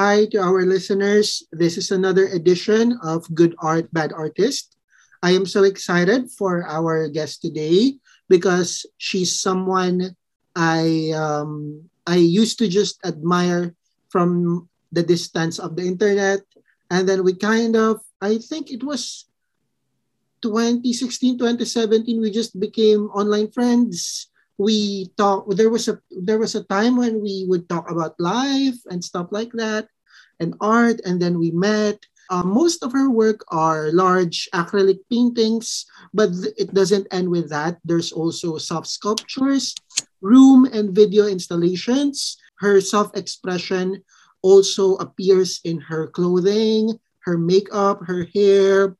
Hi to our listeners. This is another edition of Good Art, Bad Artist. I am so excited for our guest today because she's someone I um, I used to just admire from the distance of the internet, and then we kind of I think it was 2016 2017 we just became online friends we talk there was a there was a time when we would talk about life and stuff like that and art and then we met uh, most of her work are large acrylic paintings, but th- it doesn't end with that. There's also soft sculptures, room and video installations. Her self expression also appears in her clothing, her makeup, her hair.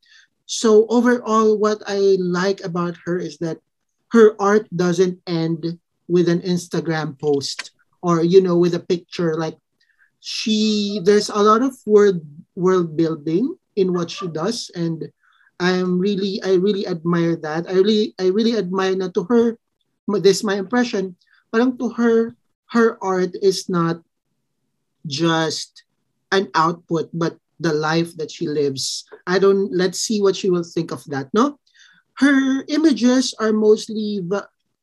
So, overall, what I like about her is that her art doesn't end with an Instagram post or, you know, with a picture like she there's a lot of world world building in what she does. And i'm really i really admire that. I really i really admire na to her this is my impression parang to her her art is not just an output but the life that she lives. I don't let's see what she will think of that no? Her images are mostly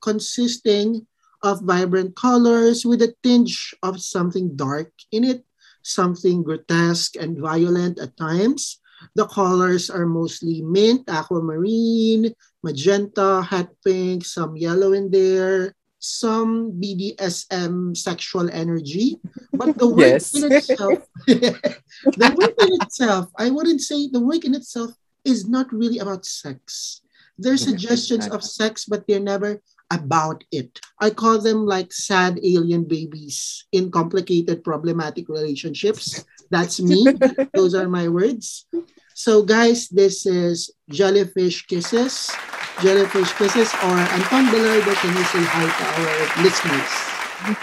consisting of vibrant colors with a tinge of something dark in it, something grotesque and violent at times. The colors are mostly mint, aquamarine, magenta, hot pink, some yellow in there, some BDSM sexual energy. But the work Yes. in itself, the work in itself, I wouldn't say the work in itself is not really about sex. There's Yeah, mm-hmm. suggestions of sex, but they're never about it. I call them like sad alien babies in complicated, problematic relationships. That's me. Those are my words. So, guys, this is Jellyfish Kisses. Jellyfish Kisses or Anton Belardo. Can you say hi to our listeners?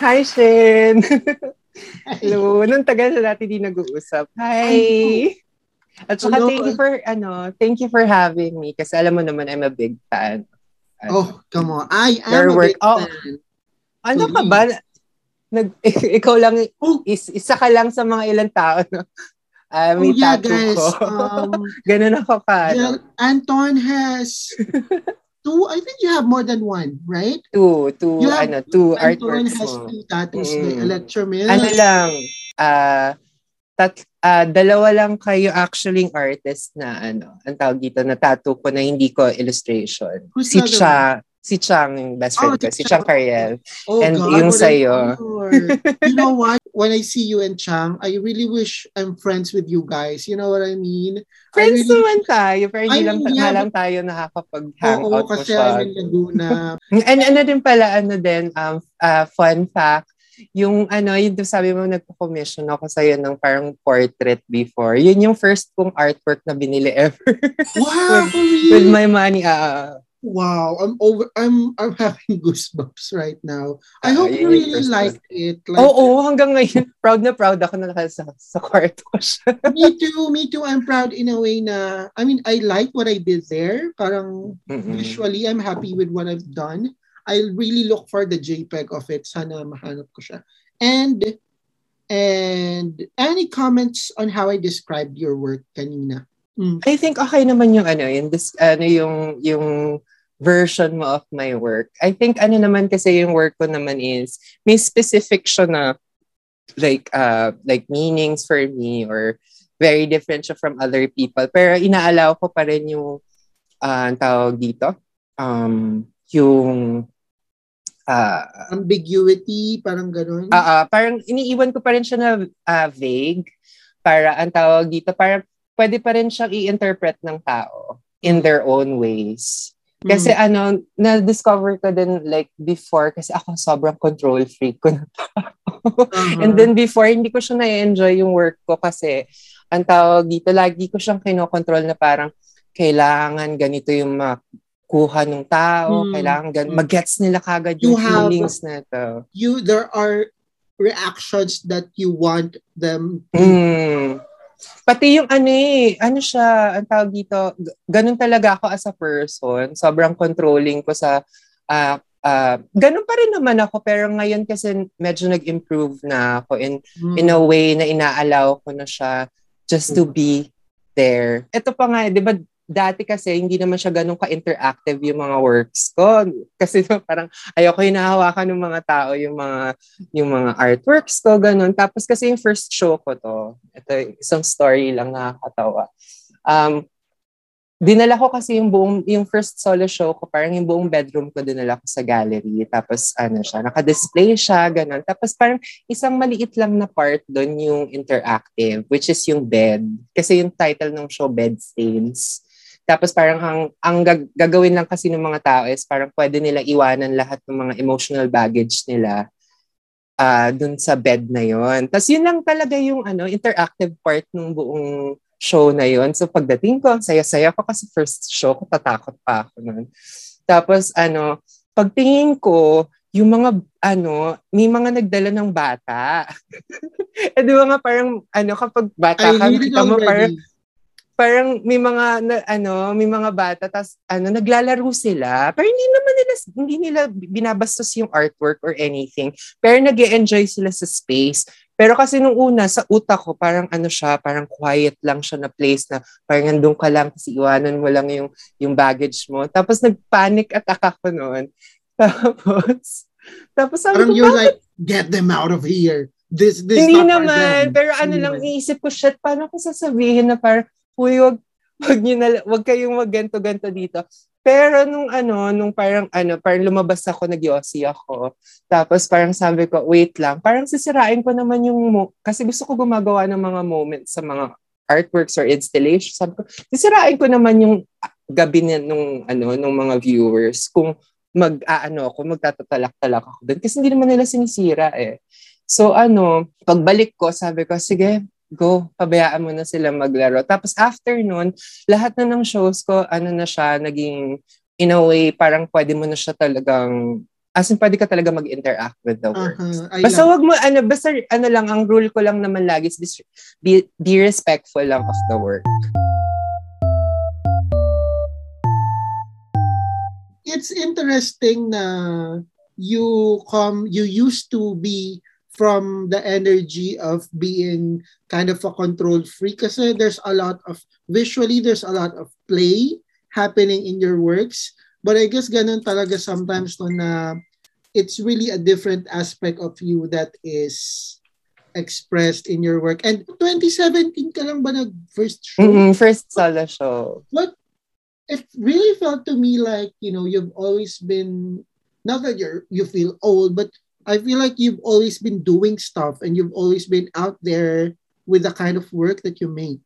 Hi, Shin! Hello. Nung tagal na natin di nag-uusap. Hi! At saka Hello. thank you for, ano, thank you for having me kasi alam mo naman, I'm a big fan. Oh, come on. I am Your a work. Oh. Ano ka ba? Nag, ikaw lang, Oh. is, isa ka lang sa mga ilang tao, no? Oh, may yeah, tattoo guys. ko. Um, Ganun ako ka, ano? Jel- Anton has two, I think you have more than one, right? Two, two, You have- ano, two Anton artworks has mo. two tattoos. Mm. The Electromill. ano lang, ah, tat, ah, dalawa lang kayo actually artist na ano, ang tawag dito na tattoo ko na hindi ko illustration. Who's si Cha, si Chang yung best friend Oh, ko, si Chang. Chang Cariel. Oh And God, yung sa'yo. you know what? When I see you and Chang, I really wish I'm friends with you guys. You know what I mean? I Friends really- naman tayo, pero hindi I lang, yeah, lang tayo nakakapag-hang Oo, out kasi. I'm in Laguna. And ano din pala, ano din, um, ah, fun fact, yung ano, yung sabi mo, nagpo-commission ako sa'yo ng parang portrait before. Yun yung first kong artwork na binili ever. Wow, With real? my money. ah Wow, I'm over. I'm I'm having goosebumps right now. I hope you really liked it. Like, Oo, hanggang ngayon, proud na proud ako na sa, sa kwarto ko siya. me too, me too. I'm proud in a way na, I mean, I like what I did there. Parang Mm-mm. visually, I'm happy with what I've done. I really look for the JPEG of it. Sana mahanap ko siya. And, and any comments on how I described your work kanina? Mm. I think okay naman yung ano, yung, dis, ano yung, yung version mo of my work. I think ano naman kasi yung work ko naman is, may specific siya na like, uh, like meanings for me or very different siya from other people. Pero inaalaw ko pa rin yung, uh, tawag dito, um, yung, uh, Ambiguity, parang ganun. Ah, ah, parang iniiwan ko pa rin siya na ah, vague para ang tawag dito, para pwede pa rin siyang i-interpret ng tao in their own ways. Kasi Mm. ano, na-discover ko din like before, kasi ako sobrang control freak ko na tao. Uh-huh. And then before, hindi ko siya na-enjoy yung work ko kasi ang tawag dito, lagi ko siyang kinokontrol na parang kailangan ganito yung makuha ng tao, Mm. kailangan gan- Mm. magets nila kagad You yung have- feelings na to. you, there are reactions that you want them Mm. Pati yung ano eh, ano siya, ang tawag dito, ganun talaga ako as a person. Sobrang controlling ko sa, ah, uh, ganun pa rin naman ako pero ngayon kasi medyo nag-improve na ako in Mm. in a way na inaalaw ko na siya just to be there. Ito pa nga, 'di ba dati kasi hindi naman siya ganun ka-interactive yung mga works ko kasi parang ayoko hinahawakan ng mga tao yung mga yung mga artworks ko ganun. Tapos kasi yung first show ko to, ito isang story lang nakakatawa. Um, dinala ko kasi yung buong, yung first solo show ko, parang yung buong bedroom ko dinala ko sa gallery. Tapos ano siya, naka-display siya, ganun. Tapos parang isang maliit lang na part doon yung interactive, which is yung bed. Kasi yung title ng show, Bed Stains. Tapos parang ang, ang gag- gagawin lang kasi ng mga tao is parang pwede nila iwanan lahat ng mga emotional baggage nila uh, dun sa bed na yon. Tapos yun lang talaga yung ano interactive part ng buong show na yon. So pagdating ko, ang saya-saya ko kasi first show ko, tatakot pa ako nun. Tapos ano, pagtingin ko, yung mga ano, may mga nagdala ng bata. eh di ba nga parang ano kapag bata I ka, really kita mo already. parang parang may mga na, ano, may mga bata tas ano naglalaro sila. Pero hindi naman nila hindi nila binabastos yung artwork or anything. Pero nag enjoy sila sa space. Pero kasi nung una sa utak ko parang ano siya, parang quiet lang siya na place na parang nandun ka lang kasi iwanan mo lang yung yung baggage mo. Tapos nagpanic attack ako noon. Tapos tapos sabi Parang ko, you're "Bakit like, get them out of here. This, this hindi naman. them." Pero ano lang, iisip ko, shit, paano ko sasabihin na parang, huy, wag, wag, nyo na, wag kayong mag-ganto-ganto dito. Pero nung ano, nung parang ano, parang lumabas ako, nag ako. Tapos parang sabi ko, wait lang, parang sisirain ko naman yung, mo- kasi gusto ko gumagawa ng mga moments sa mga artworks or installations. Sabi ko, sisirain ko naman yung gabi na nung, ano, nung mga viewers kung mag, aano ako, magtatatalak-talak ako doon. Kasi hindi naman nila sinisira eh. So ano, pagbalik ko, sabi ko, sige, go, pabayaan mo na sila maglaro. Tapos after nun, lahat na ng shows ko, ano na siya, naging, in a way, parang pwede mo na siya talagang, as in, pwede ka talaga mag-interact with the work. I Basta wag mo, ano, basta, ano lang, ang rule ko lang naman lagi is be, be respectful lang of the work. it's interesting na you come you used to be from the energy of being kind of a control freak. Kasi there's a lot of visually there's a lot of play happening in your works. But I guess ganun talaga sometimes to na it's really a different aspect of you that is expressed in your work. And 2017 ka lang ba nag first show? Mm-mm, first solo show. what it really felt to me like you know you've always been not that you're you feel old but i feel like you've always been doing stuff and you've always been out there with the kind of work that you make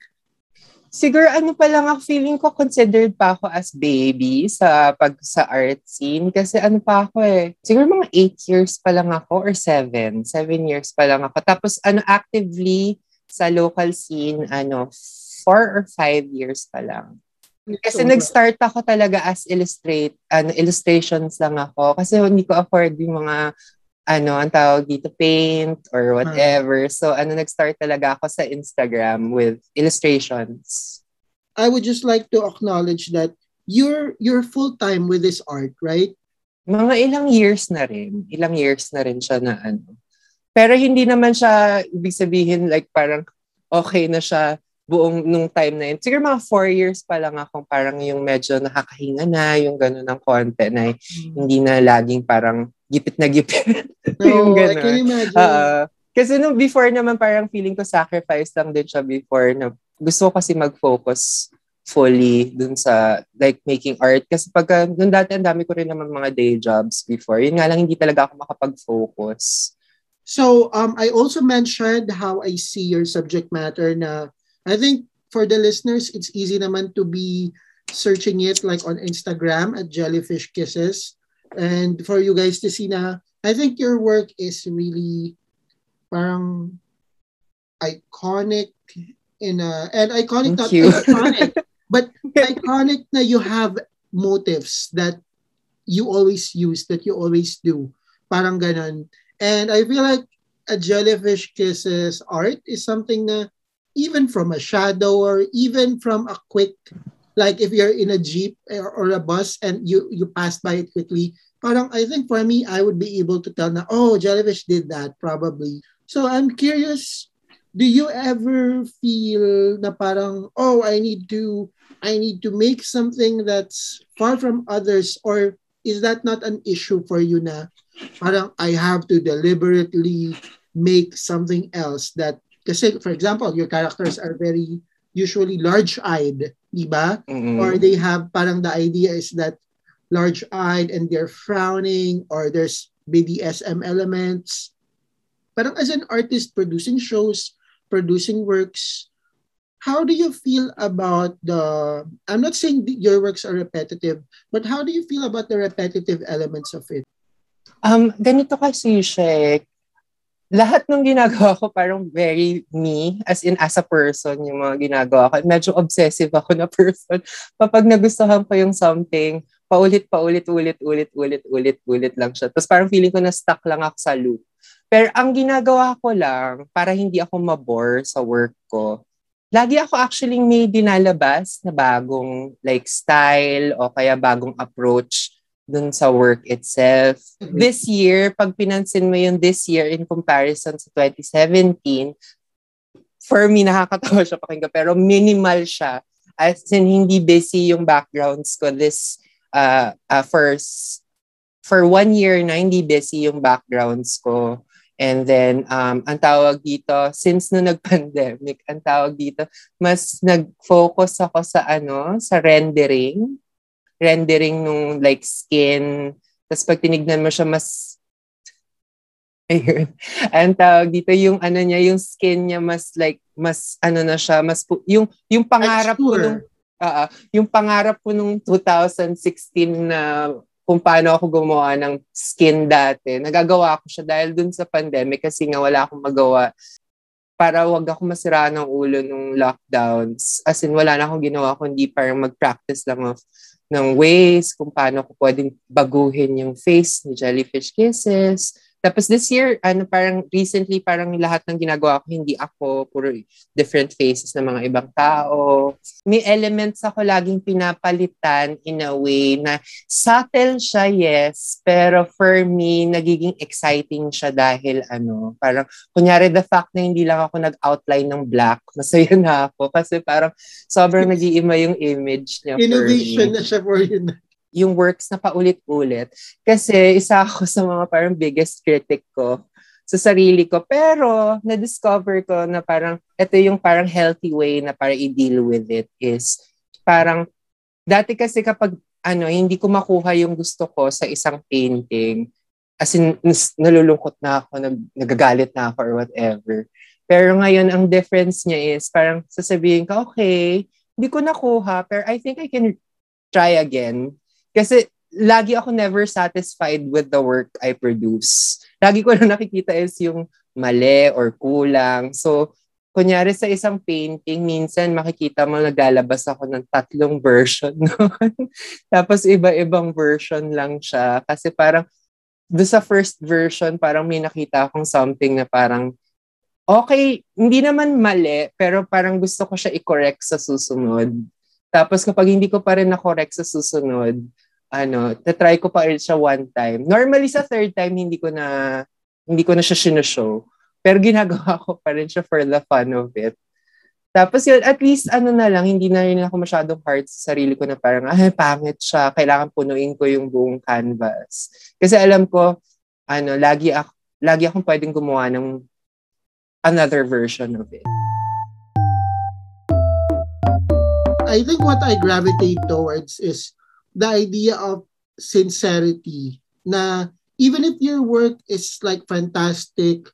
Siguro ano pa lang ako, feeling ko considered pa ako as baby sa pag sa art scene kasi ano pa ako eh. Siguro mga 8 years pa lang ako or 7. 7 years pa lang ako. Tapos ano actively sa local scene ano 4 or 5 years pa lang. Kasi So, nag-start ako talaga as illustrate ano illustrations lang ako kasi hindi ko afford yung mga ano ang tawag dito paint or whatever. So ano nag-start talaga ako sa Instagram with illustrations. i would just like to acknowledge that you're you're full time with this art right Mga ilang years na rin. Ilang years na rin siya na ano. Pero hindi naman siya, ibig sabihin, like parang okay na siya buong nung time na yun. Siguro mga four years pa lang akong parang yung medyo nakakahinga na, yung gano'n ng konti na hindi na laging parang gipit na gipit. yung no i can imagine Oo. kasi nung before naman parang feeling ko sacrifice lang din siya before na gusto ko kasi mag-focus fully dun sa like making art. Kasi pagka, nung dati ang dami ko rin naman mga day jobs before. Yun nga lang, hindi talaga ako makapag-focus. So um, I also mentioned how I see your subject matter. Na I think for the listeners, it's easy naman to be searching it like on Instagram at Jellyfish Kisses, and for you guys to see na I think your work is really parang iconic in a and iconic Thank not you. iconic but iconic na you have motives that you always use that you always do. Parang ganon and I feel like a jellyfish kisses art is something na even from a shadow or even from a quick like if you're in a jeep or, a bus and you you pass by it quickly parang I think for me I would be able to tell na oh jellyfish did that probably. So I'm curious do you ever feel na parang oh I need to I need to make something that's far from others or is that not an issue for you na parang I have to deliberately make something else that kasi for example your characters are very usually large-eyed, di ba? Mm-mm. Or they have parang the idea is that large-eyed and they're frowning or there's BDSM elements. Parang as an artist producing shows, producing works, how do you feel about the I'm not saying your works are repetitive, but how do you feel about the repetitive elements of it? Um, ganito kasi siya lahat ng ginagawa ko parang very me, as in as a person, yung mga ginagawa ko. Medyo obsessive ako na person. Kapag nagustuhan ko yung something, paulit, paulit, ulit, ulit, ulit, ulit, ulit lang siya. Tapos parang feeling ko na stuck lang ako sa loop. Pero ang ginagawa ko lang, para hindi ako mabore sa work ko, lagi ako actually may dinalabas na bagong like style o kaya bagong approach dun sa work itself. Mm-hmm. This year, pag pinansin mo yung this year in comparison sa 2017, for me, nakakatawa siya pakinggan, pero minimal siya. As in, hindi busy yung backgrounds ko this uh, uh, first for one year na hindi busy yung backgrounds ko. And then, um, ang tawag dito, since no nag-pandemic, ang tawag dito, mas nag-focus ako sa ano, sa rendering rendering nung like skin. Tapos pag tinignan mo siya, mas Ayun. Ang tawag dito, yung ano niya, yung skin niya mas like, mas ano na siya, mas yung, yung pangarap ko nung, uh, yung pangarap ko nung 2016 na kung paano ako gumawa ng skin dati. Nagagawa ko siya dahil dun sa pandemic kasi nga wala akong magawa para wag ako masira ng ulo nung lockdowns. As in, wala na akong ginawa kundi parang mag-practice lang of ng ways kung paano ko pwedeng baguhin yung face ni Jellyfish Kisses, tapos this year, ano parang recently parang lahat ng ginagawa ko hindi ako puro different faces ng mga ibang tao. May elements ako laging pinapalitan in a way na subtle siya, yes, pero for me nagiging exciting siya dahil ano, parang kunyari the fact na hindi lang ako nag-outline ng black, masaya na ako kasi parang sobrang nag-iima yung image niya Innovation na siya for you yung works na paulit-ulit. Kasi isa ako sa mga parang biggest critic ko sa sarili ko. Pero na-discover ko na parang ito yung parang healthy way na para i-deal with it is parang dati kasi kapag ano, hindi ko makuha yung gusto ko sa isang painting, as in, nalulungkot na ako, nag, nagagalit na ako or whatever. Pero ngayon, ang difference niya is parang sasabihin ko, okay, hindi ko nakuha, pero I think I can try again. Kasi lagi ako never satisfied with the work I produce. Lagi ko na nakikita is yung mali or kulang. So, kunyari sa isang painting, minsan makikita mo naglalabas ako ng tatlong version noon. Tapos iba-ibang version lang siya. Kasi parang do sa first version, parang may nakita akong something na parang okay, hindi naman mali, pero parang gusto ko siya i-correct sa susunod. Tapos kapag hindi ko pa rin na-correct sa susunod, ano, try ko pa rin siya one time. Normally sa third time hindi ko na hindi ko na siya sinushow. Pero ginagawa ko pa rin siya for the fun of it. Tapos yun, at least ano na lang, hindi na rin ako masyadong hard sa sarili ko na parang, ay, pangit siya, kailangan punuin ko yung buong canvas. Kasi alam ko, ano, lagi, ako, lagi akong pwedeng gumawa ng another version of it. I think what I gravitate towards is the idea of sincerity na even if your work is like fantastic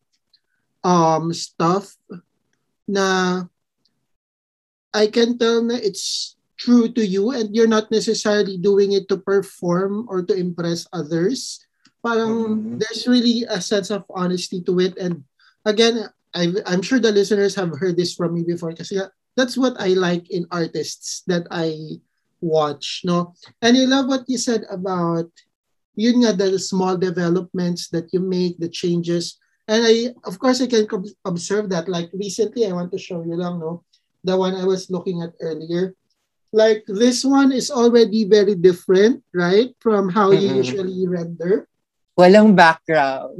um stuff na I can tell na it's true to you and you're not necessarily doing it to perform or to impress others. Parang mm-hmm. there's really a sense of honesty to it. And again, I, I'm sure the listeners have heard this from me before kasi that's what I like in artists that I watch, no? And I love what you said about yun nga, the small developments that you make, the changes. And I, of course, I can observe that. Like recently, I want to show you lang, no? The one I was looking at earlier. like this one is already very different, right? From how you Mm-mm. usually render. Walang background.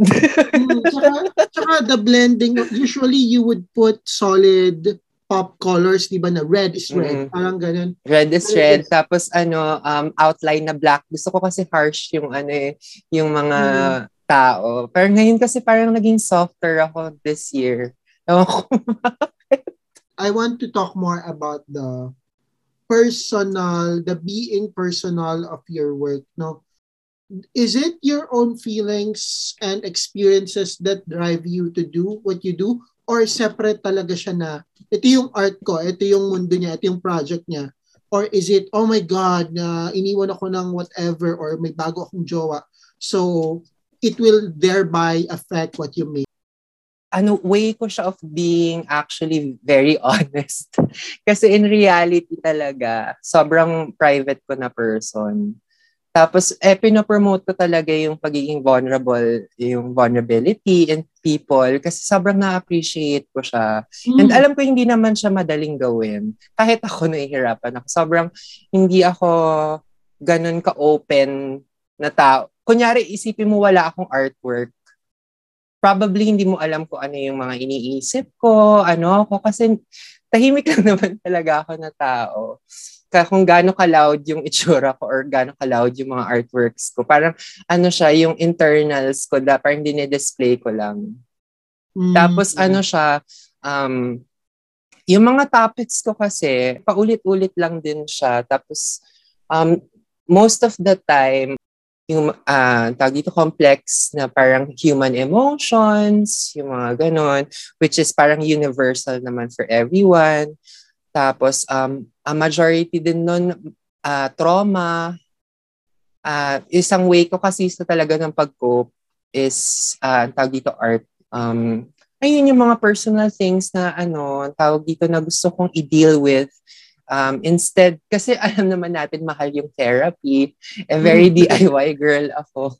Mm, tsaka, tsaka the blending, usually you would put solid pop colors, di ba, na red is red. Mm. Parang ganun. red is Red red. is- Tapos ano, um, outline na black. Gusto ko kasi harsh yung ano eh, yung mga tao. Pero ngayon kasi parang naging softer ako this year. Ewan ko. I want to talk more about the personal, the being personal of your work, no? Is it your own feelings and experiences that drive you to do what you do? Or separate talaga siya na, ito yung art ko, ito yung mundo niya, ito yung project niya? Or is it, oh my God, na iniwan ako ng whatever or may bago akong jowa. So, it will thereby affect what you make. ano, way ko siya of being actually very honest. Kasi in reality talaga, sobrang private ko na person. Tapos, eh, pinopromote ko talaga yung pagiging vulnerable, yung vulnerability in people kasi sobrang na-appreciate ko siya. And Mm. alam ko hindi naman siya madaling gawin. Kahit ako nahihirapan ako. Sobrang hindi ako ganun ka-open na tao. Kunyari, isipin mo wala akong artwork. Probably hindi mo alam kung ano yung mga iniisip ko, ano ako. Kasi tahimik lang naman talaga ako na tao. Kung gaano ka-loud yung itsura ko or gaano ka-loud yung mga artworks ko. Parang ano siya, yung internals ko, da, parang dinidisplay ko lang. Mm. Tapos ano siya, um, yung mga topics ko kasi, paulit-ulit lang din siya. Tapos, um, most of the time, yung uh, tawag dito complex na parang human emotions, yung mga ganon, which is parang universal naman for everyone. Tapos, um, a majority din nun, uh, trauma. Uh, isang way ko kasi sa talaga ng pag-cope is, uh, tawag dito art. Um, ayun yung mga personal things na ano, tawag dito na gusto kong i-deal with. Um, instead, kasi alam naman natin mahal yung therapy. A very Mm. DIY girl ako.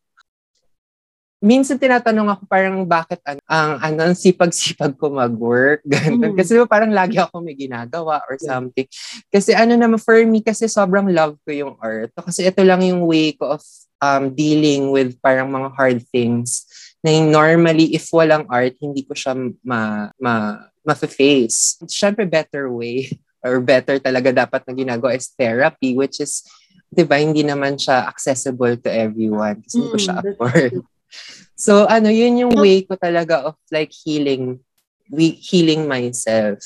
Minsan tinatanong ako parang bakit ano, ang ano, ang sipag-sipag ko mag-work. Ganun. Mm. Kasi parang lagi ako may ginagawa or Yeah. something. Kasi ano naman, for me, kasi sobrang love ko yung art. Kasi ito lang yung way ko of um, dealing with parang mga hard things na yung normally, if walang art, hindi ko siya ma, ma, ma-face. Siyempre, better way or better talaga dapat na ginagawa is therapy, which is, di ba, hindi naman siya accessible to everyone kasi hindi ko Mm, siya that's afford. So, ano, yun yung way ko talaga of like healing, we, healing myself.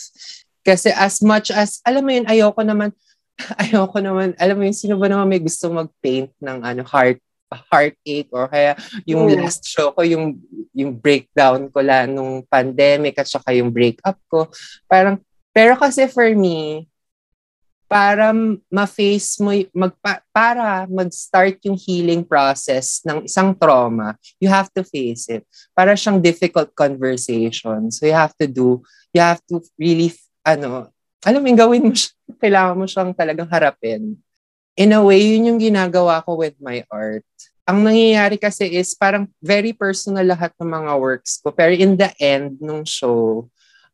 Kasi as much as, alam mo yun, ayoko naman, ayoko naman, alam mo yun, sino ba naman may gusto mag-paint ng ano, heart heartache or kaya yung Oo. last show ko, yung, yung breakdown ko lang nung pandemic at saka yung breakup ko. Parang, pero kasi for me, para ma-face mo, magpa, para mag-start yung healing process ng isang trauma, you have to face it. Para siyang difficult conversation. So you have to do, you have to really, ano, alam mo, gawin mo siya, kailangan mo siyang talagang harapin. In a way, yun yung ginagawa ko with my art. Ang nangyayari kasi is parang very personal lahat ng mga works ko. Pero in the end nung show,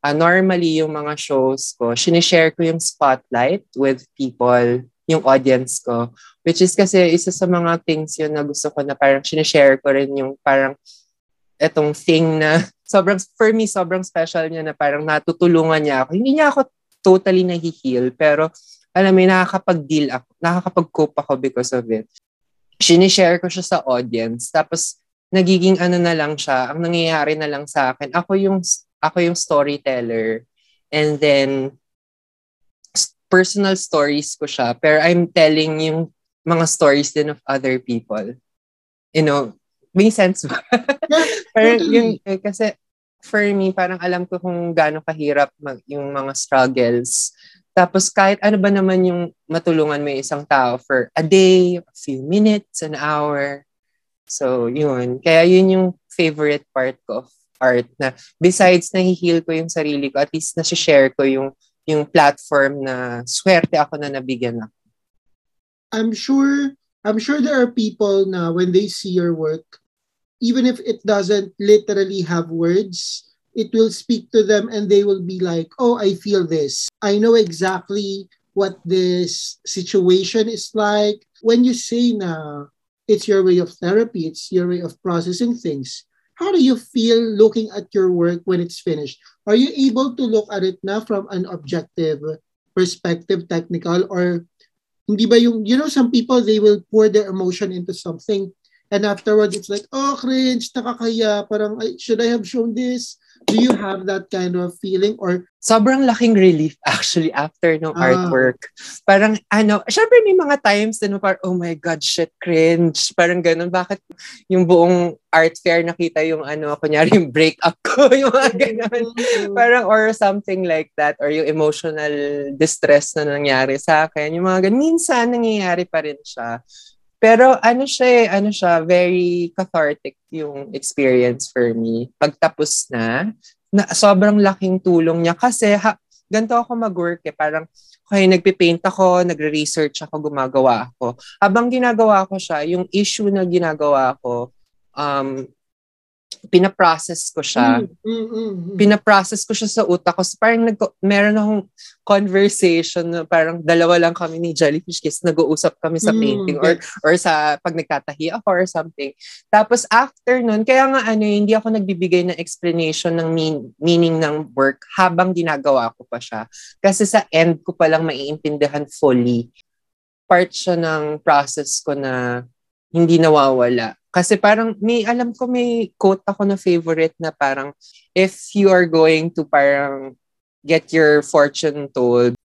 uh, normally yung mga shows ko, sinishare ko yung spotlight with people, yung audience ko. Which is kasi isa sa mga things yun na gusto ko na parang sinishare ko rin yung parang etong thing na sobrang, for me, sobrang special niya na parang natutulungan niya ako. Hindi niya ako totally nahihil, pero alam mo, nakakapag-deal ako, nakakapag-cope ako because of it. Sinishare ko siya sa audience, tapos nagiging ano na lang siya, ang nangyayari na lang sa akin, ako yung ako yung storyteller. And then, personal stories ko siya. Pero I'm telling yung mga stories din of other people. You know, may sense ba? Parang yung, eh, kasi for me, parang alam ko kung gaano kahirap mag, yung mga struggles. Tapos kahit ano ba naman yung matulungan mo yung isang tao for a day, a few minutes, an hour. So, yun. Kaya yun yung favorite part ko of art na besides na heal ko yung sarili ko, at least na-share ko yung yung platform na swerte ako na nabigyan ako. I'm sure I'm sure there are people na when they see your work, even if it doesn't literally have words, it will speak to them and they will be like, "Oh, I feel this. I know exactly what this situation is like. When you say na it's your way of therapy, it's your way of processing things, how do you feel looking at your work when it's finished? Are you able to look at it now from an objective perspective, technical, or hindi ba yung, you know, some people, they will pour their emotion into something and afterwards it's like, oh, cringe, nakakaya, parang, should I have shown this? Do you have that kind of feeling or sobrang laking relief actually after no ah. artwork. Parang ano, syempre may mga times din parang oh my god, shit, cringe. Parang ganun, bakit yung buong art fair nakita yung ano, kunyari yung breakup ko, yung mga ganun. Mm-hmm. Parang or something like that or yung emotional distress na nangyari sa akin. Yung mga ganun, minsan nangyayari pa rin siya. Pero ano siya eh, ano siya, very cathartic yung experience for me. Pagtapos na, na sobrang laking tulong niya kasi ha, ganito ako mag-work eh, parang okay, nagpipaint ako, nagre-research ako, gumagawa ako. Habang ginagawa ko siya, yung issue na ginagawa ko, um, pinaprocess ko siya. Mm, mm, mm, mm. Pinaprocess ko siya sa utak ko. So, parang nag, meron akong conversation na parang dalawa lang kami ni Jellyfish Kiss, nag-uusap kami sa mm, painting or or sa pag nagtatahi ako or something. Tapos after nun, kaya nga ano, hindi ako nagbibigay ng explanation ng mean, meaning ng work habang ginagawa ko pa siya. Kasi sa end ko pa lang maiintindihan fully. Part siya ng process ko na hindi nawawala kasi parang may alam ko may quote ako na favorite na parang if you are going to parang get your fortune told,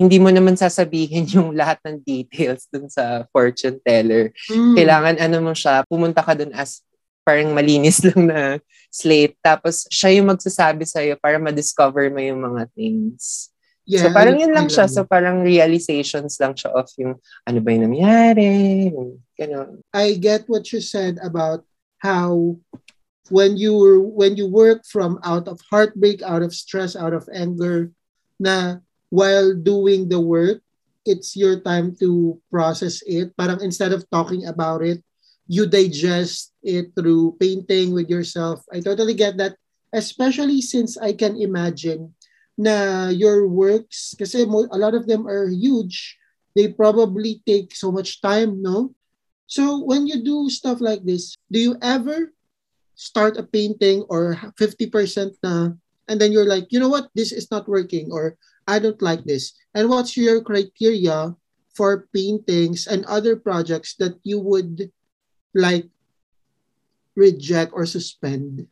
hindi mo naman sasabihin yung lahat ng details dun sa fortune teller. Mm. Kailangan ano mo siya, pumunta ka dun as parang malinis lang na slate. Tapos siya yung magsasabi sa'yo para ma-discover mo yung mga things. Yeah, so parang yun lang siya. So parang realizations lang siya of yung ano ba yung nangyari. I get what you said about how when you when you work from out of heartbreak, out of stress, out of anger, na while doing the work, it's your time to process it. Parang instead of talking about it, you digest it through painting with yourself. I totally get that, especially since I can imagine na your works, kasi a lot of them are huge, they probably take so much time, no? So when you do stuff like this, do you ever start a painting or 50% na, and then you're like, you know what, this is not working, or I don't like this. And what's your criteria for paintings and other projects that you would like reject or suspend?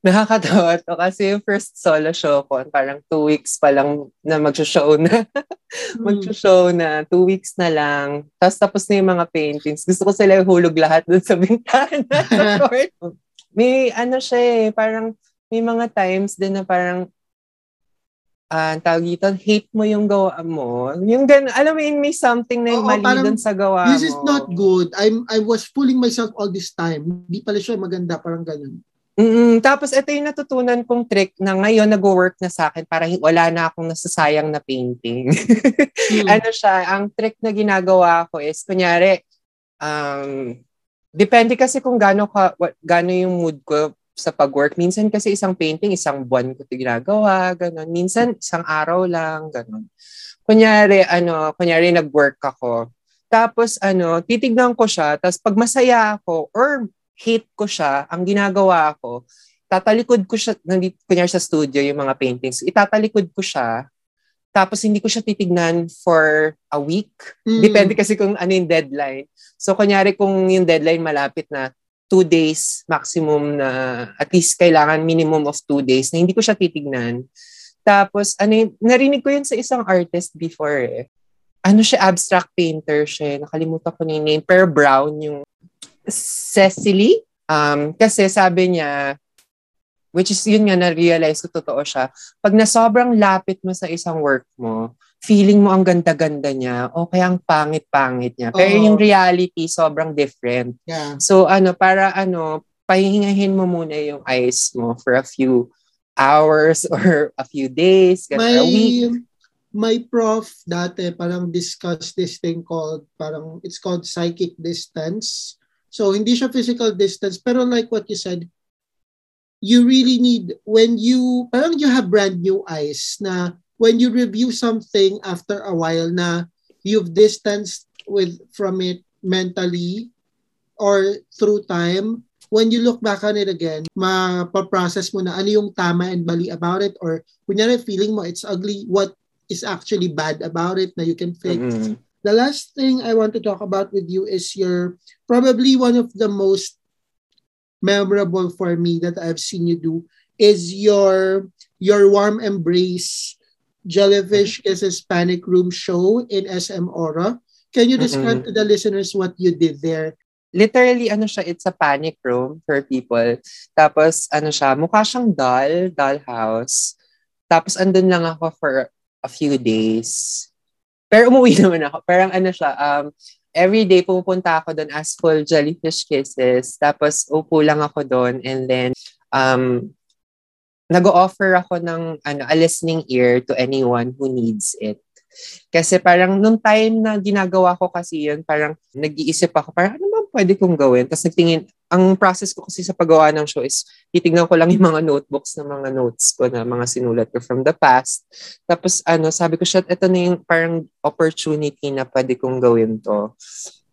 Nakakatawa to kasi yung first solo show ko, parang two weeks pa lang na mag-show na. Hmm. mag-show na, two weeks na lang. Tapos tapos na yung mga paintings. Gusto ko sila hulog lahat dun sa bintana. may ano siya eh, parang may mga times din na parang uh, tawag dito, hate mo yung gawa mo. Yung gan, alam mo may something na yung Oo, mali dun sa gawa this mo. This is not good. I'm I was fooling myself all this time. Hindi pala siya maganda, parang ganun. Mm, tapos ito yung natutunan kong trick na ngayon nag-work na sa akin para wala na akong nasasayang na painting. mm. Ano siya, ang trick na ginagawa ko is, kunyari, um, depende kasi kung gaano, ka, what, gaano yung mood ko sa pag-work. Minsan kasi isang painting, isang buwan ko ito ginagawa, ganun. Minsan, isang araw lang, ganun. Kunyari, ano, kunyari nag-work ako. Tapos, ano, titignan ko siya. Tapos, pag masaya ako, or hate ko siya, ang ginagawa ko, tatalikod ko siya, nandito, kunyari sa studio, yung mga paintings, itatalikod ko siya, tapos hindi ko siya titignan for a week. Mm. Depende kasi kung ano yung deadline. So, kunyari kung yung deadline malapit na two days maximum na at least kailangan minimum of two days na hindi ko siya titignan. Tapos, ano yun, narinig ko yun sa isang artist before eh. Ano siya, abstract painter siya. Nakalimutan ko na yung name. Per Brown yung Cecily. Um, kasi sabi niya, which is yun nga na-realize ko totoo siya, pag na sobrang lapit mo sa isang work mo, feeling mo ang ganda-ganda niya o kaya ang pangit-pangit niya. Pero oh. yung reality, sobrang different. Yeah. So ano, para ano, pahingahin mo muna yung eyes mo for a few hours or a few days, may, a week. My prof dati parang discuss this thing called, parang it's called psychic distance. So hindi siya physical distance pero like what you said, you really need when you parang you have brand new eyes na when you review something after a while na you've distanced with from it mentally or through time, when you look back on it again, mapaprocess mo na ano yung tama and mali about it or kunyari feeling mo it's ugly, what is actually bad about it na you can fix. Mm-mm. The last thing I want to talk about with you is your probably one of the most memorable for me that I've seen you do is your your warm embrace jellyfish kisses panic room show in SM Aura. Can you describe to the listeners what you did there? Literally, ano siya, it's a panic room for people. Tapos, ano siya, mukha siyang doll, doll house. Tapos, andun lang ako for a few days. Pero umuwi naman ako. Parang ano siya, um, every day pupunta ako doon as full jellyfish kisses. Tapos, upo lang ako doon. And then, um, nag-offer ako ng ano, a listening ear to anyone who needs it. Kasi parang nung time na ginagawa ko kasi yun, parang nag-iisip ako, parang ano pwede kong gawin? Tapos nagtingin, ang process ko kasi sa paggawa ng show is titignan ko lang yung mga notebooks na mga notes ko na mga sinulat ko from the past. Tapos ano, sabi ko, shit, ito na yung parang opportunity na pwede kong gawin to.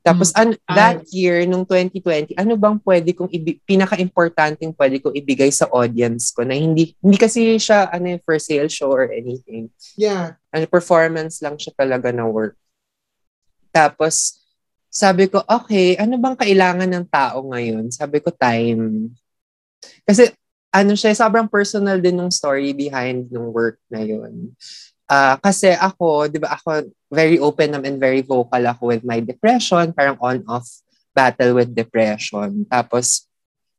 Tapos Mm. an- that year, nung 2020, ano bang pwede kong ibi- pinaka-importanting pwede kong ibigay sa audience ko na hindi hindi kasi siya ano for sale show or anything. Yeah. Ano performance lang siya talaga na work. Tapos sabi ko, okay, ano bang kailangan ng tao ngayon? Sabi ko, time. Kasi ano siya, sobrang personal din ng story behind ng work na yun. Ah, kasi ako, di ba ako, very open and very vocal ako with my depression, parang on-off battle with depression. Tapos,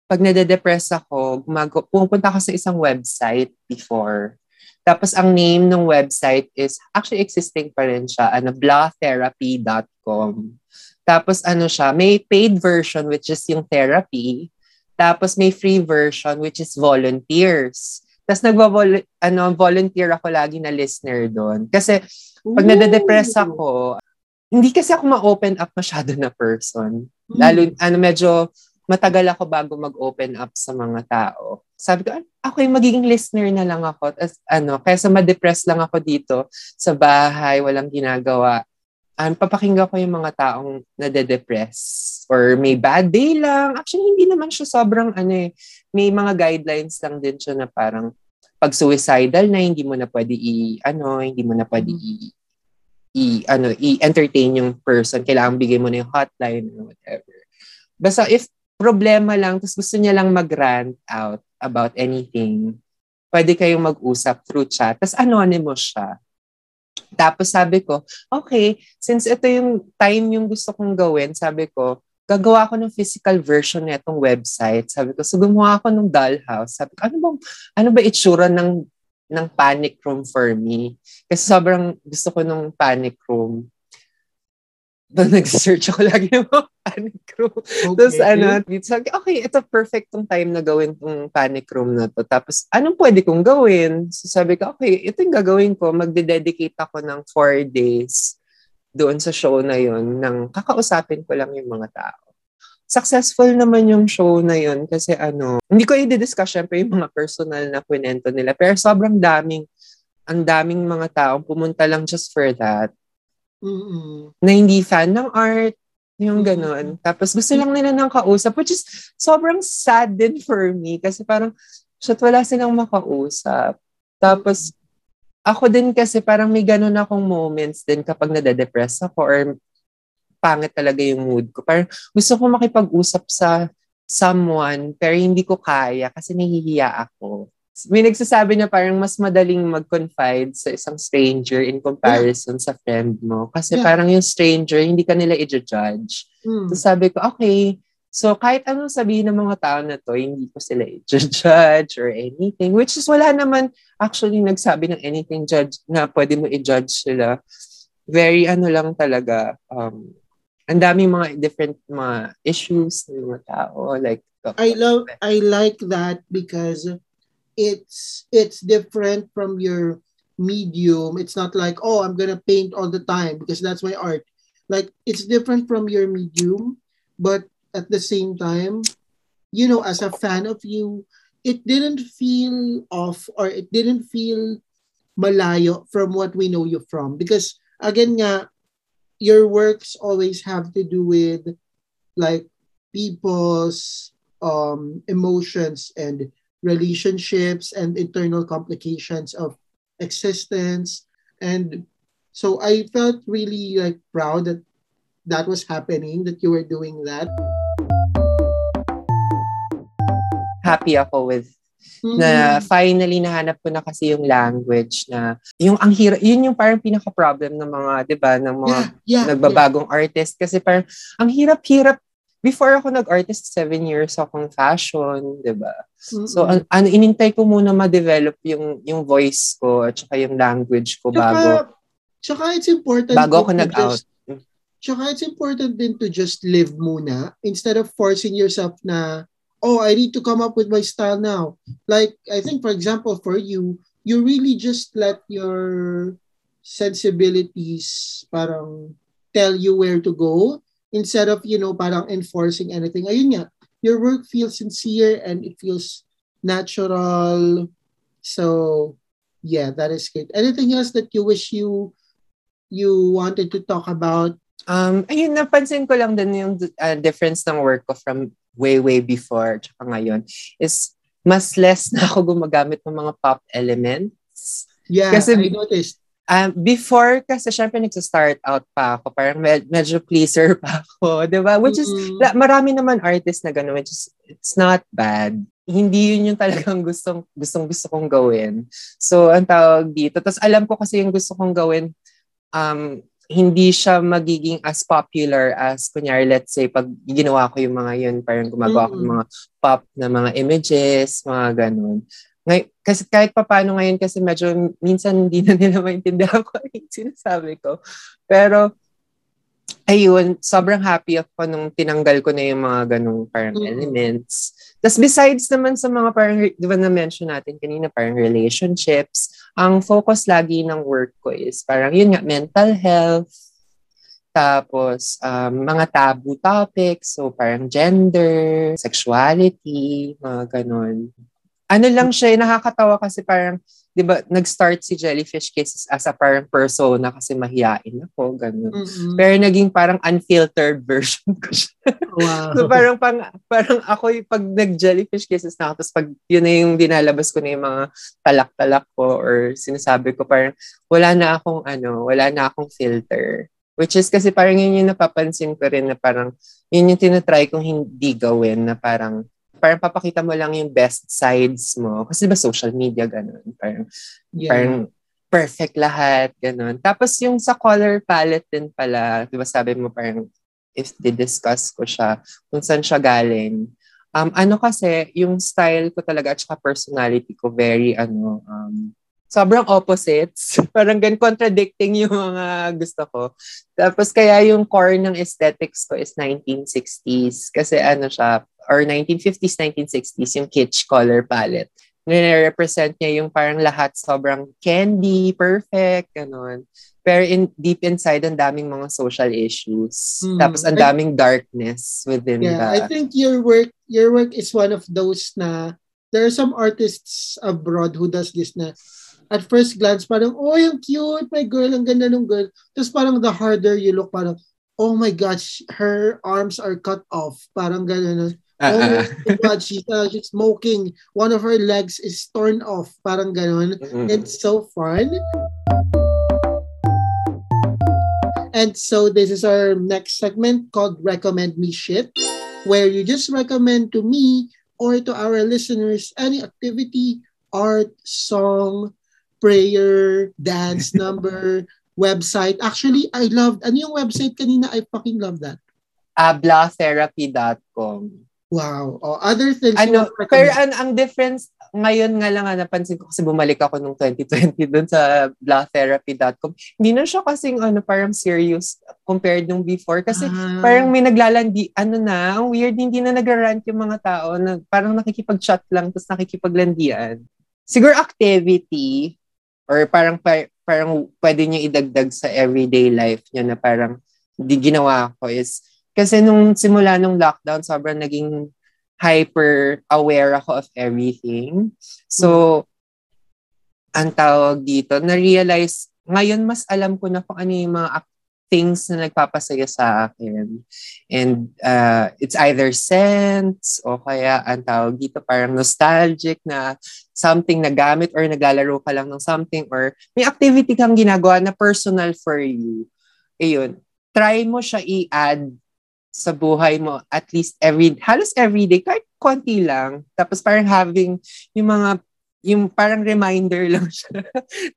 pag nade-depress ako, gumago, pumunta ako sa isang website before. Tapos, ang name ng website is, actually existing pa rin siya, ano, blawtherapy.com. Tapos, ano siya, may paid version which is yung therapy. Tapos, may free version which is volunteers. Tapos nagvo ano, volunteer ako lagi na listener doon. Kasi pag Ooh. nade-depress ako, hindi kasi ako ma-open up masyado na person. Lalo, ano, medyo matagal ako bago mag-open up sa mga tao. Sabi ko, "Ah, ako yung magiging listener na lang ako. Tapos, ano, kaysa ma-depress lang ako dito sa bahay, walang ginagawa. Um, papakinggan ko yung mga taong nade-depress or may bad day lang. Actually, hindi naman siya sobrang ano eh. May mga guidelines lang din siya na parang pag suicidal na hindi mo na pwede i ano, hindi mo na pwede i, i ano, i-entertain yung person. Kailangan bigay mo na yung hotline or whatever. Basta if problema lang, tapos gusto niya lang mag-rant out about anything, pwede kayong mag-usap through chat. Tapos anonymous siya. Tapos sabi ko, okay, since ito yung time yung gusto kong gawin, sabi ko, gagawa ako ng physical version nitong website. Sabi ko, so gumawa ako ng dollhouse. Sabi ko, ano ba, ano ba itsura ng, ng panic room for me? Kasi sobrang gusto ko ng panic room. Doon nag-search ako lagi ng mga panic room. Tapos ano, sabi, okay, ito perfect tong time na gawin tong panic room na to. Tapos, anong pwede kong gawin? So sabi ko, okay, ito yung gagawin ko. Magde-dedicate ako ng four days doon sa show na yun nang kakausapin ko lang yung mga tao. Successful naman yung show na yun kasi ano, hindi ko i-discuss syempre yung mga personal na kwento nila pero sobrang daming, ang daming mga taong pumunta lang just for that Mm-mm. na hindi fan ng art, yung ganon. Tapos gusto lang nila ng kausap, which is sobrang sad din for me kasi parang, shit, wala silang makausap. Tapos, ako din kasi parang may ganon akong moments din kapag nade-depress ako or pangit talaga yung mood ko. Parang gusto ko makipag-usap sa someone pero hindi ko kaya kasi nahihiya ako. May nagsasabi na parang mas madaling mag-confide sa isang stranger in comparison sa friend mo. Kasi Yeah. parang yung stranger, hindi ka nila i-judge. Mm. So sabi ko, okay, so kahit anong sabihin ng mga tao na to, hindi ko sila i-judge or anything. Which is wala naman actually nagsabi ng anything judge na pwede mo i-judge sila. Very ano lang talaga, um, ang daming mga different mga issues ng mga tao. Like, I love I like that because it's it's different from your medium. It's not like, oh, I'm gonna paint all the time because that's my art. Like it's different from your medium, but at the same time, you know, as a fan of you, it didn't feel off or it didn't feel malayo from what we know you from because again nga your works always have to do with like people's um emotions and relationships and internal complications of existence. And so i felt really like proud that that was happening that you were doing that. Happy ako with Mm. na finally nahanap ko na kasi yung language na yung ang hirap yun yung parang pinaka problem ng mga 'di ba ng mga yeah, yeah, nagbabagong artist. Kasi parang ang hirap-hirap before ako nag-artist seven years akong fashion 'di ba? So an, ano inintay ko muna ma-develop yung yung voice ko at saka yung language ko bago Tsaka it's important bago ako nag-out. just- Tsaka it's important din to just live muna instead of forcing yourself na, oh, I need to come up with my style now. Like, I think, for example, for you, you really just let your sensibilities parang tell you where to go instead of, you know, parang enforcing anything. Ayun nga, your work feels sincere and it feels natural. So, yeah, that is great. Anything else that you wish you you wanted to talk about? Um, ayun, napansin ko lang din yung uh, difference ng work ko from way, way before tsaka ngayon is mas less na ako gumagamit ng mga pop elements. Yeah, Kasi- I noticed. Um, before, kasi syempre nagsa-start out pa ako, parang med- medyo pleaser pa ako, di ba? Which is, Mm-mm. la- marami naman artists na gano'n, which is, it's not bad. Hindi yun yung talagang gustong, gustong gusto kong gawin. So, ang tawag dito. Tapos alam ko kasi yung gusto kong gawin, um, hindi siya magiging as popular as, kunyari, let's say, pag ginawa ko yung mga yun, parang gumagawa ko ng mga pop na mga images, mga ganun. Ngay- kasi kahit papano ngayon kasi medyo minsan hindi na nila maintindihan ko yung sinasabi ko. Pero ayun, sobrang happy ako nung tinanggal ko na yung mga ganung parang Mm. elements. Tapos besides naman sa mga parang, di ba na-mention natin kanina, parang relationships, ang focus lagi ng work ko is parang yun nga, mental health, tapos um, mga taboo topics, so parang gender, sexuality, mga ganun. Ano lang siya, eh, nakakatawa kasi parang, di ba, nag-start si Jellyfish Kisses as a parang persona kasi mahiyain ako, ganun. Mm-mm. Pero naging parang unfiltered version ko siya. wow. So parang pang, parang ako yung pag nag-jellyfish kisses na ako, tapos pag yun na yung dinalabas ko na yung mga talak-talak ko or sinasabi ko, parang wala na akong ano, wala na akong filter. Which is kasi parang yun yung napapansin ko rin na parang yun yung tinatry kong hindi gawin na parang parang papakita mo lang yung best sides mo. Kasi ba social media ganun. Parang yeah. parang perfect lahat, ganun. Tapos yung sa color palette din pala, di ba sabi mo parang if di-discuss ko siya, kung saan siya galing. Um, ano kasi, yung style ko talaga at saka personality ko very, ano, um, sobrang opposites. parang gan contradicting yung mga gusto ko. Tapos kaya yung core ng aesthetics ko is 1960s. Kasi ano siya, or 1950s, 1960s, yung kitsch color palette nire-represent niya yung parang lahat sobrang candy, perfect, ganun. Pero in, deep inside, ang daming mga social issues. Hmm. Tapos ang I- daming darkness within yeah, I the... think your work your work is one of those na there are some artists abroad who does this na at first glance parang oh yung cute. My girl ang ganda ng girl. Tapos parang the harder you look parang oh my gosh her arms are cut off. Parang gano'n Ah, oh ah, my god she's, uh, she's smoking. One of her legs is torn off. Parang gano'n mm. It's so fun. And so this is our next segment called Recommend Me Shit, where you just recommend to me or to our listeners any activity, art, song, prayer, dance number, website. Actually, I loved, ano yung website kanina? I fucking love that. ablatherapy.com. Wow. Oh, other things Ano, pero ang, ang difference, ngayon nga lang nga napansin ko kasi bumalik ako nung 2020 dun sa blatherapy.com. Hindi na siya kasing ano, parang serious compared nung before. Kasi Ah, parang may naglalandi, ano na, ang weird, hindi na nagrarant yung mga tao na parang nakikipag-chat lang tapos nakikipaglandian. Siguro activity or parang pa- parang pwede niyo idagdag sa everyday life niya na parang di ginawa ko is kasi nung simula nung lockdown sobrang naging hyper aware ako of everything. So ang tawag dito, na-realize, ngayon mas alam ko na kung ano yung mga things na nagpapasaya sa akin. And uh, it's either sense o kaya ang tawag dito parang nostalgic na something na gamit or naglalaro ka lang ng something or may activity kang ginagawa na personal for you. Ayun. Try mo siya i-add sa buhay mo at least every halos every day kahit konti lang tapos parang having yung mga yung parang reminder lang siya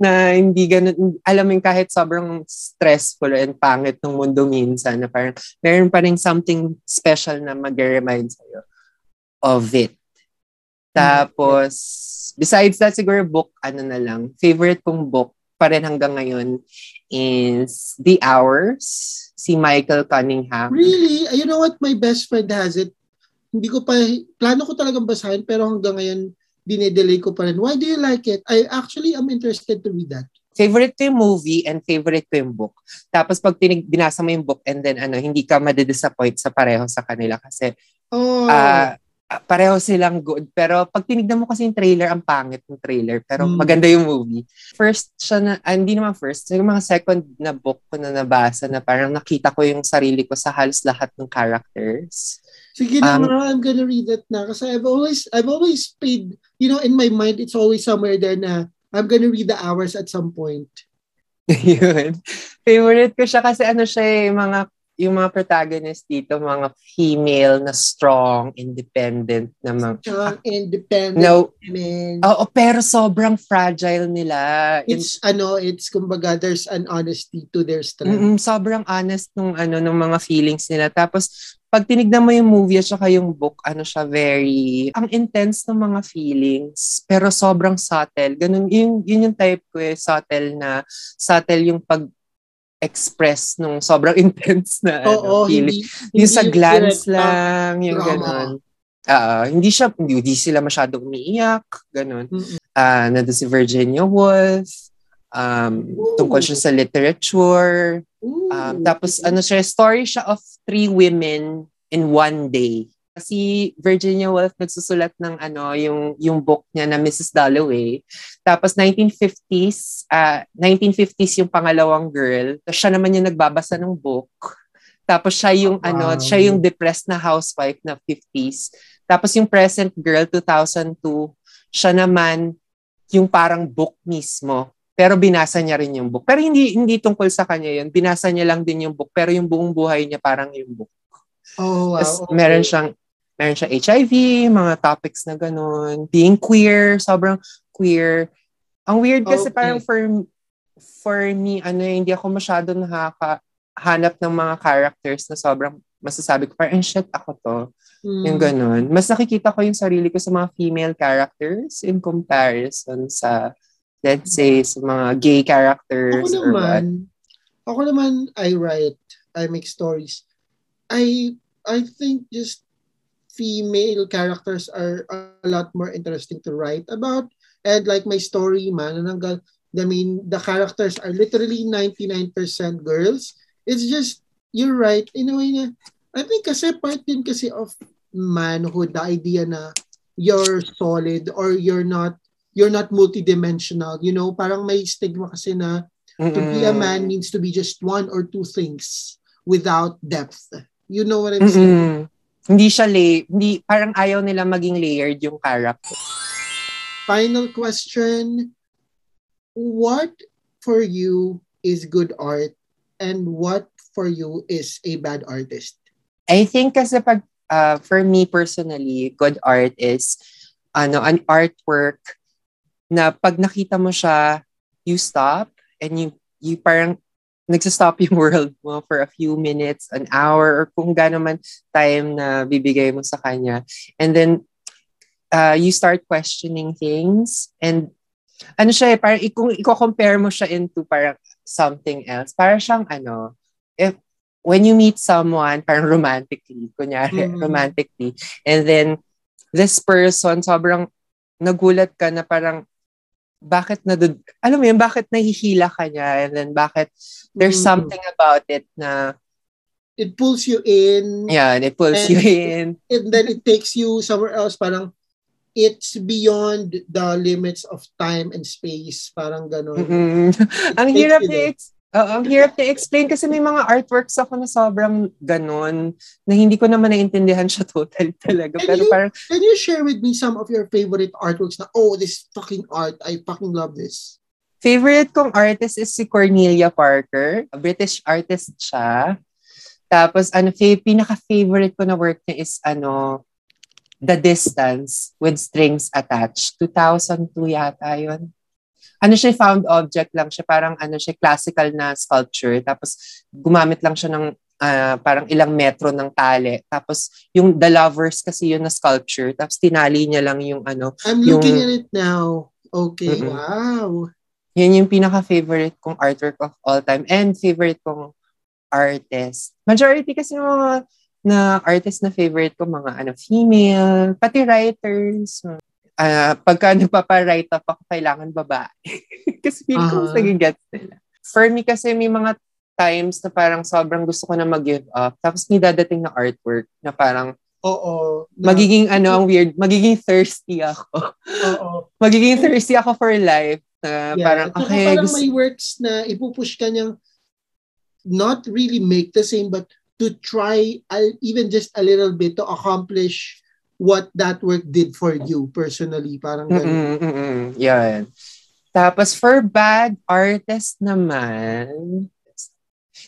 na hindi ganun, alam mo kahit sobrang stressful and pangit ng mundo minsan na parang meron pa rin something special na mag-remind sa'yo of it. Tapos, besides that, siguro book, ano na lang, favorite kong book pa rin hanggang ngayon is The Hours, si Michael Cunningham. Really? You know what? My best friend has it. Hindi ko pa, plano ko talagang basahin, pero hanggang ngayon, dinedelay ko pa rin. Why do you like it? I actually am interested to read that. Favorite ko yung movie and favorite ko yung book. Tapos pag tinig, binasa mo yung book and then ano, hindi ka madidisappoint sa pareho sa kanila kasi oh. uh, pareho silang good. Pero pag tinignan mo kasi yung trailer, ang pangit ng trailer. Pero Mm. maganda yung movie. First siya na, ah, hindi naman first, yung mga second na book ko na nabasa na parang nakita ko yung sarili ko sa halos lahat ng characters. Sige na, Um, I'm gonna read that na. Kasi I've always, I've always paid, you know, in my mind, it's always somewhere there na I'm gonna read the hours at some point. Yun. Favorite ko siya kasi ano siya eh, mga yung mga protagonist dito, mga female na strong, independent na mga... Strong, independent No, women. oo, pero sobrang fragile nila. In- It's, ano, it's, kumbaga, there's an honesty to their strength. Mm-mm, sobrang honest nung ano nung mga feelings nila. Tapos pag tinignan mo yung movie at saka yung book, ano siya very ang intense ng mga feelings pero sobrang subtle. Ganun yung yun yung type ko eh, subtle na subtle yung pag express nung sobrang intense na Oo, ano, feeling. hindi, yung sa glance direct, lang, yung drama. ganun. Ah, hindi siya hindi, hindi sila masyadong umiiyak, ganun. Mm-mm. Ah, nandun si Virginia Woolf. Um, Ooh. tungkol siya sa literature. Ooh. Um, tapos ano siya, story siya of three women in one day. Kasi Virginia Woolf nagsusulat ng ano, yung yung book niya na Mrs. Dalloway. Tapos 1950s, ah 1950s yung pangalawang girl. Tapos siya naman yung nagbabasa ng book. Tapos siya yung ano, Wow. siya yung depressed na housewife na 50s. Tapos yung present girl 2002, siya naman yung parang book mismo. Pero binasa niya rin yung book. Pero hindi hindi tungkol sa kanya yun. Binasa niya lang din yung book. Pero yung buong buhay niya parang yung book. oh, wow. Tapos okay. meron siyang meron siya HIV, mga topics na ganun. Being queer, sobrang queer. Ang weird kasi Okay. parang for for me, ano, eh, hindi ako masyado nakakahanap ng mga characters na sobrang masasabi ko, parang, "Eh, shit, ako to. Mm. Yung ganun. Mas nakikita ko yung sarili ko sa mga female characters in comparison sa, let's say, sa mga gay characters. Ako or naman, ako naman, I write, I make stories. I, I think just female characters are a lot more interesting to write about. And like my story, man, nananggal, I mean, the characters are literally 99% girls. It's just, you're right, in a way na, I think kasi part din kasi of manhood, the idea na you're solid or you're not, you're not multidimensional. You know, parang may stigma kasi na to be a Mm-mm. man means to be just one or two things without depth. You know what I'm saying? Hindi siya lay, hindi, parang ayaw nila maging layered yung character. Final question. What for you is good art and what for you is a bad artist? I think kasi pag, uh, for me personally, good art is ano, an artwork na pag nakita mo siya, you stop and you, you parang nagsistop yung world mo for a few minutes, an hour, or kung gaano man time na bibigay mo sa kanya. And then, uh, you start questioning things and ano siya eh, parang kung i-compare mo siya into parang something else, parang siyang ano, if when you meet someone, parang romantically, kunyari, Mhm. romantically, and then this person, sobrang nagulat ka na parang, bakit na alam mo yun, bakit nahihila ka niya, and then bakit there's Mhm. something about it na, It pulls you in yan, it pulls And- you in. and then it takes you somewhere else. Parang, it's beyond the limits of time and space. Parang ganun. Mm-mm. ang hirap you ni there. ex- Oo, ang hirap ni explain kasi may mga artworks ako na sobrang ganon na hindi ko naman naintindihan siya total talaga. And Pero you- parang Can you share with me some of your favorite artworks na, oh, this fucking art, I fucking love this. favorite kong artist is si Cornelia Parker. A British artist siya. Tapos ano, fa- pinaka-favorite ko na work niya is ano, The Distance with Strings Attached. 2002 yata yun. Ano siya, found object lang siya. Parang ano siya, classical na sculpture. Tapos gumamit lang siya ng ah, parang ilang metro ng tali. Tapos yung The Lovers kasi yun na sculpture. Tapos tinali niya lang yung ano, I'm Yung- looking at it now. Okay, Mm-mm. wow. Yun yung pinaka-favorite kong artwork of all time and favorite kong artist. Majority kasi ng mga na artist na favorite ko, mga ano, female, pati writers. Ah, pagka nagpapa-write up ako, kailangan babae. kasi feel ko Aha. uh gets nila. For me kasi may mga times na parang sobrang gusto ko na mag-give up. Tapos may dadating na artwork na parang Oo. Na- magiging ano, ang weird, magiging thirsty ako. Oo. magiging thirsty ako for life. Na Yeah. parang, At okay, parang gusto, may works na ipupush ka niyang not really make the same but to try uh, even just a little bit to accomplish what that work did for you personally. Parang ganun. Mm-mm, mm-mm. Yan. Tapos for bad artist naman,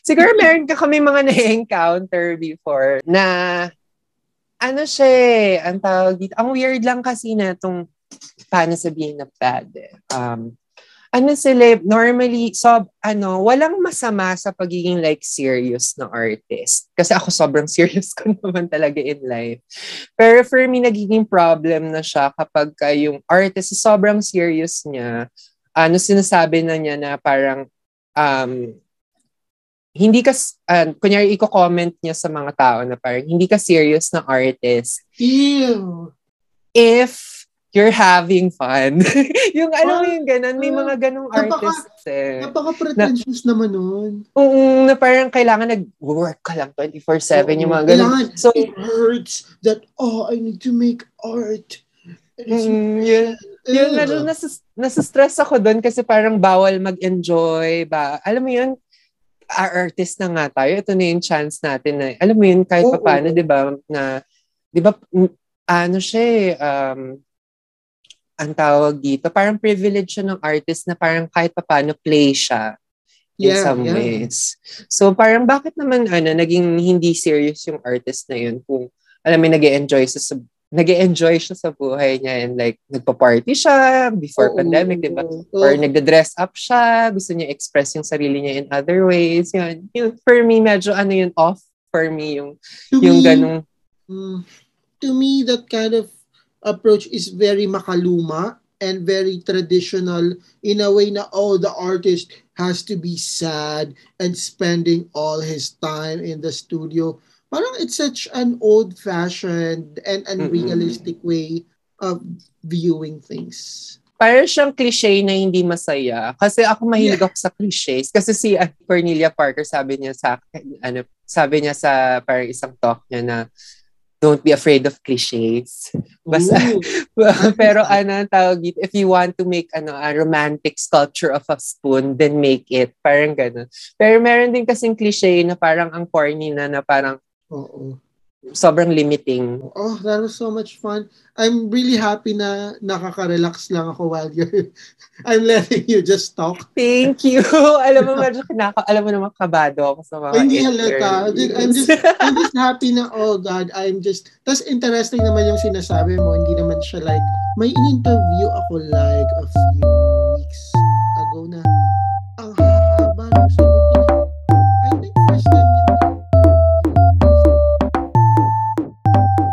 siguro meron ka kami mga na-encounter before na ano siya eh, ang tawag dito. Ang weird lang kasi na itong paano sabihin na bad eh. Um, ano sila, normally, so, ano, walang masama sa pagiging like serious na artist. Kasi ako sobrang serious ko naman talaga in life. Pero for me, nagiging problem na siya kapag ka yung artist sobrang serious niya. Ano sinasabi na niya na parang um, hindi ka, uh, kunyari i-comment niya sa mga tao na parang hindi ka serious na artist Ew. if you're having fun. yung alam mo Ah, yung ganun, may ah, mga ganong napaka- artists eh. Napaka-pretentious naman nun. Oo, na parang kailangan nag-work ka lang 24-7 yung mga ganun. Kailangan, So, it hurts that, oh, I need to make art. Mm, yun, yun, nasus- nasustress ako doon kasi parang bawal mag-enjoy. Ba? Alam mo yun, our artist na nga tayo, ito na yung chance natin na, alam mo yun, kahit pa paano, di ba, na, di ba, ano siya eh, um, ang tawag dito, parang privilege siya ng artist na parang kahit pa paano play siya in Yeah, some yeah. ways. So parang bakit naman ano naging hindi serious yung artist na yun kung alam mo nag enjoy sa sa- nag-e-enjoy siya sa buhay niya and like nagpa-party siya before Oo, pandemic, di ba? Or nagda-dress up siya, gusto niya express yung sarili niya in other ways. Yun, yun for me medyo ano yun off for me yung To yung me, ganung Mm, to me, that kind of approach is very makaluma and very traditional in a way na, oh, the artist has to be sad and spending all his time in the studio. Parang it's such an old-fashioned and unrealistic way of viewing things. parang siyang cliche na hindi masaya. Kasi ako mahilig ako sa cliches. Kasi si Cornelia Parker sabi niya sa akin, ano, sabi niya sa parang isang talk niya na don't be afraid of cliches. Basta, pero ano ang tawag dito, if you want to make ano a romantic sculpture of a spoon, then make it. Parang ganun. Pero meron din kasing cliche na parang ang corny na na parang Oo. Sobrang limiting. Oh, that was so much fun. I'm really happy na nakaka-relax lang ako while you're I'm letting you just talk. Thank you. alam mo, medyo kinaka, alam mo naman kabado ako sa mga hindi halata. I'm just, I'm just happy na, oh God, I'm just, tas interesting naman yung sinasabi mo, hindi naman siya like, may in-interview ako like a few weeks ago na, ang haba ng sagot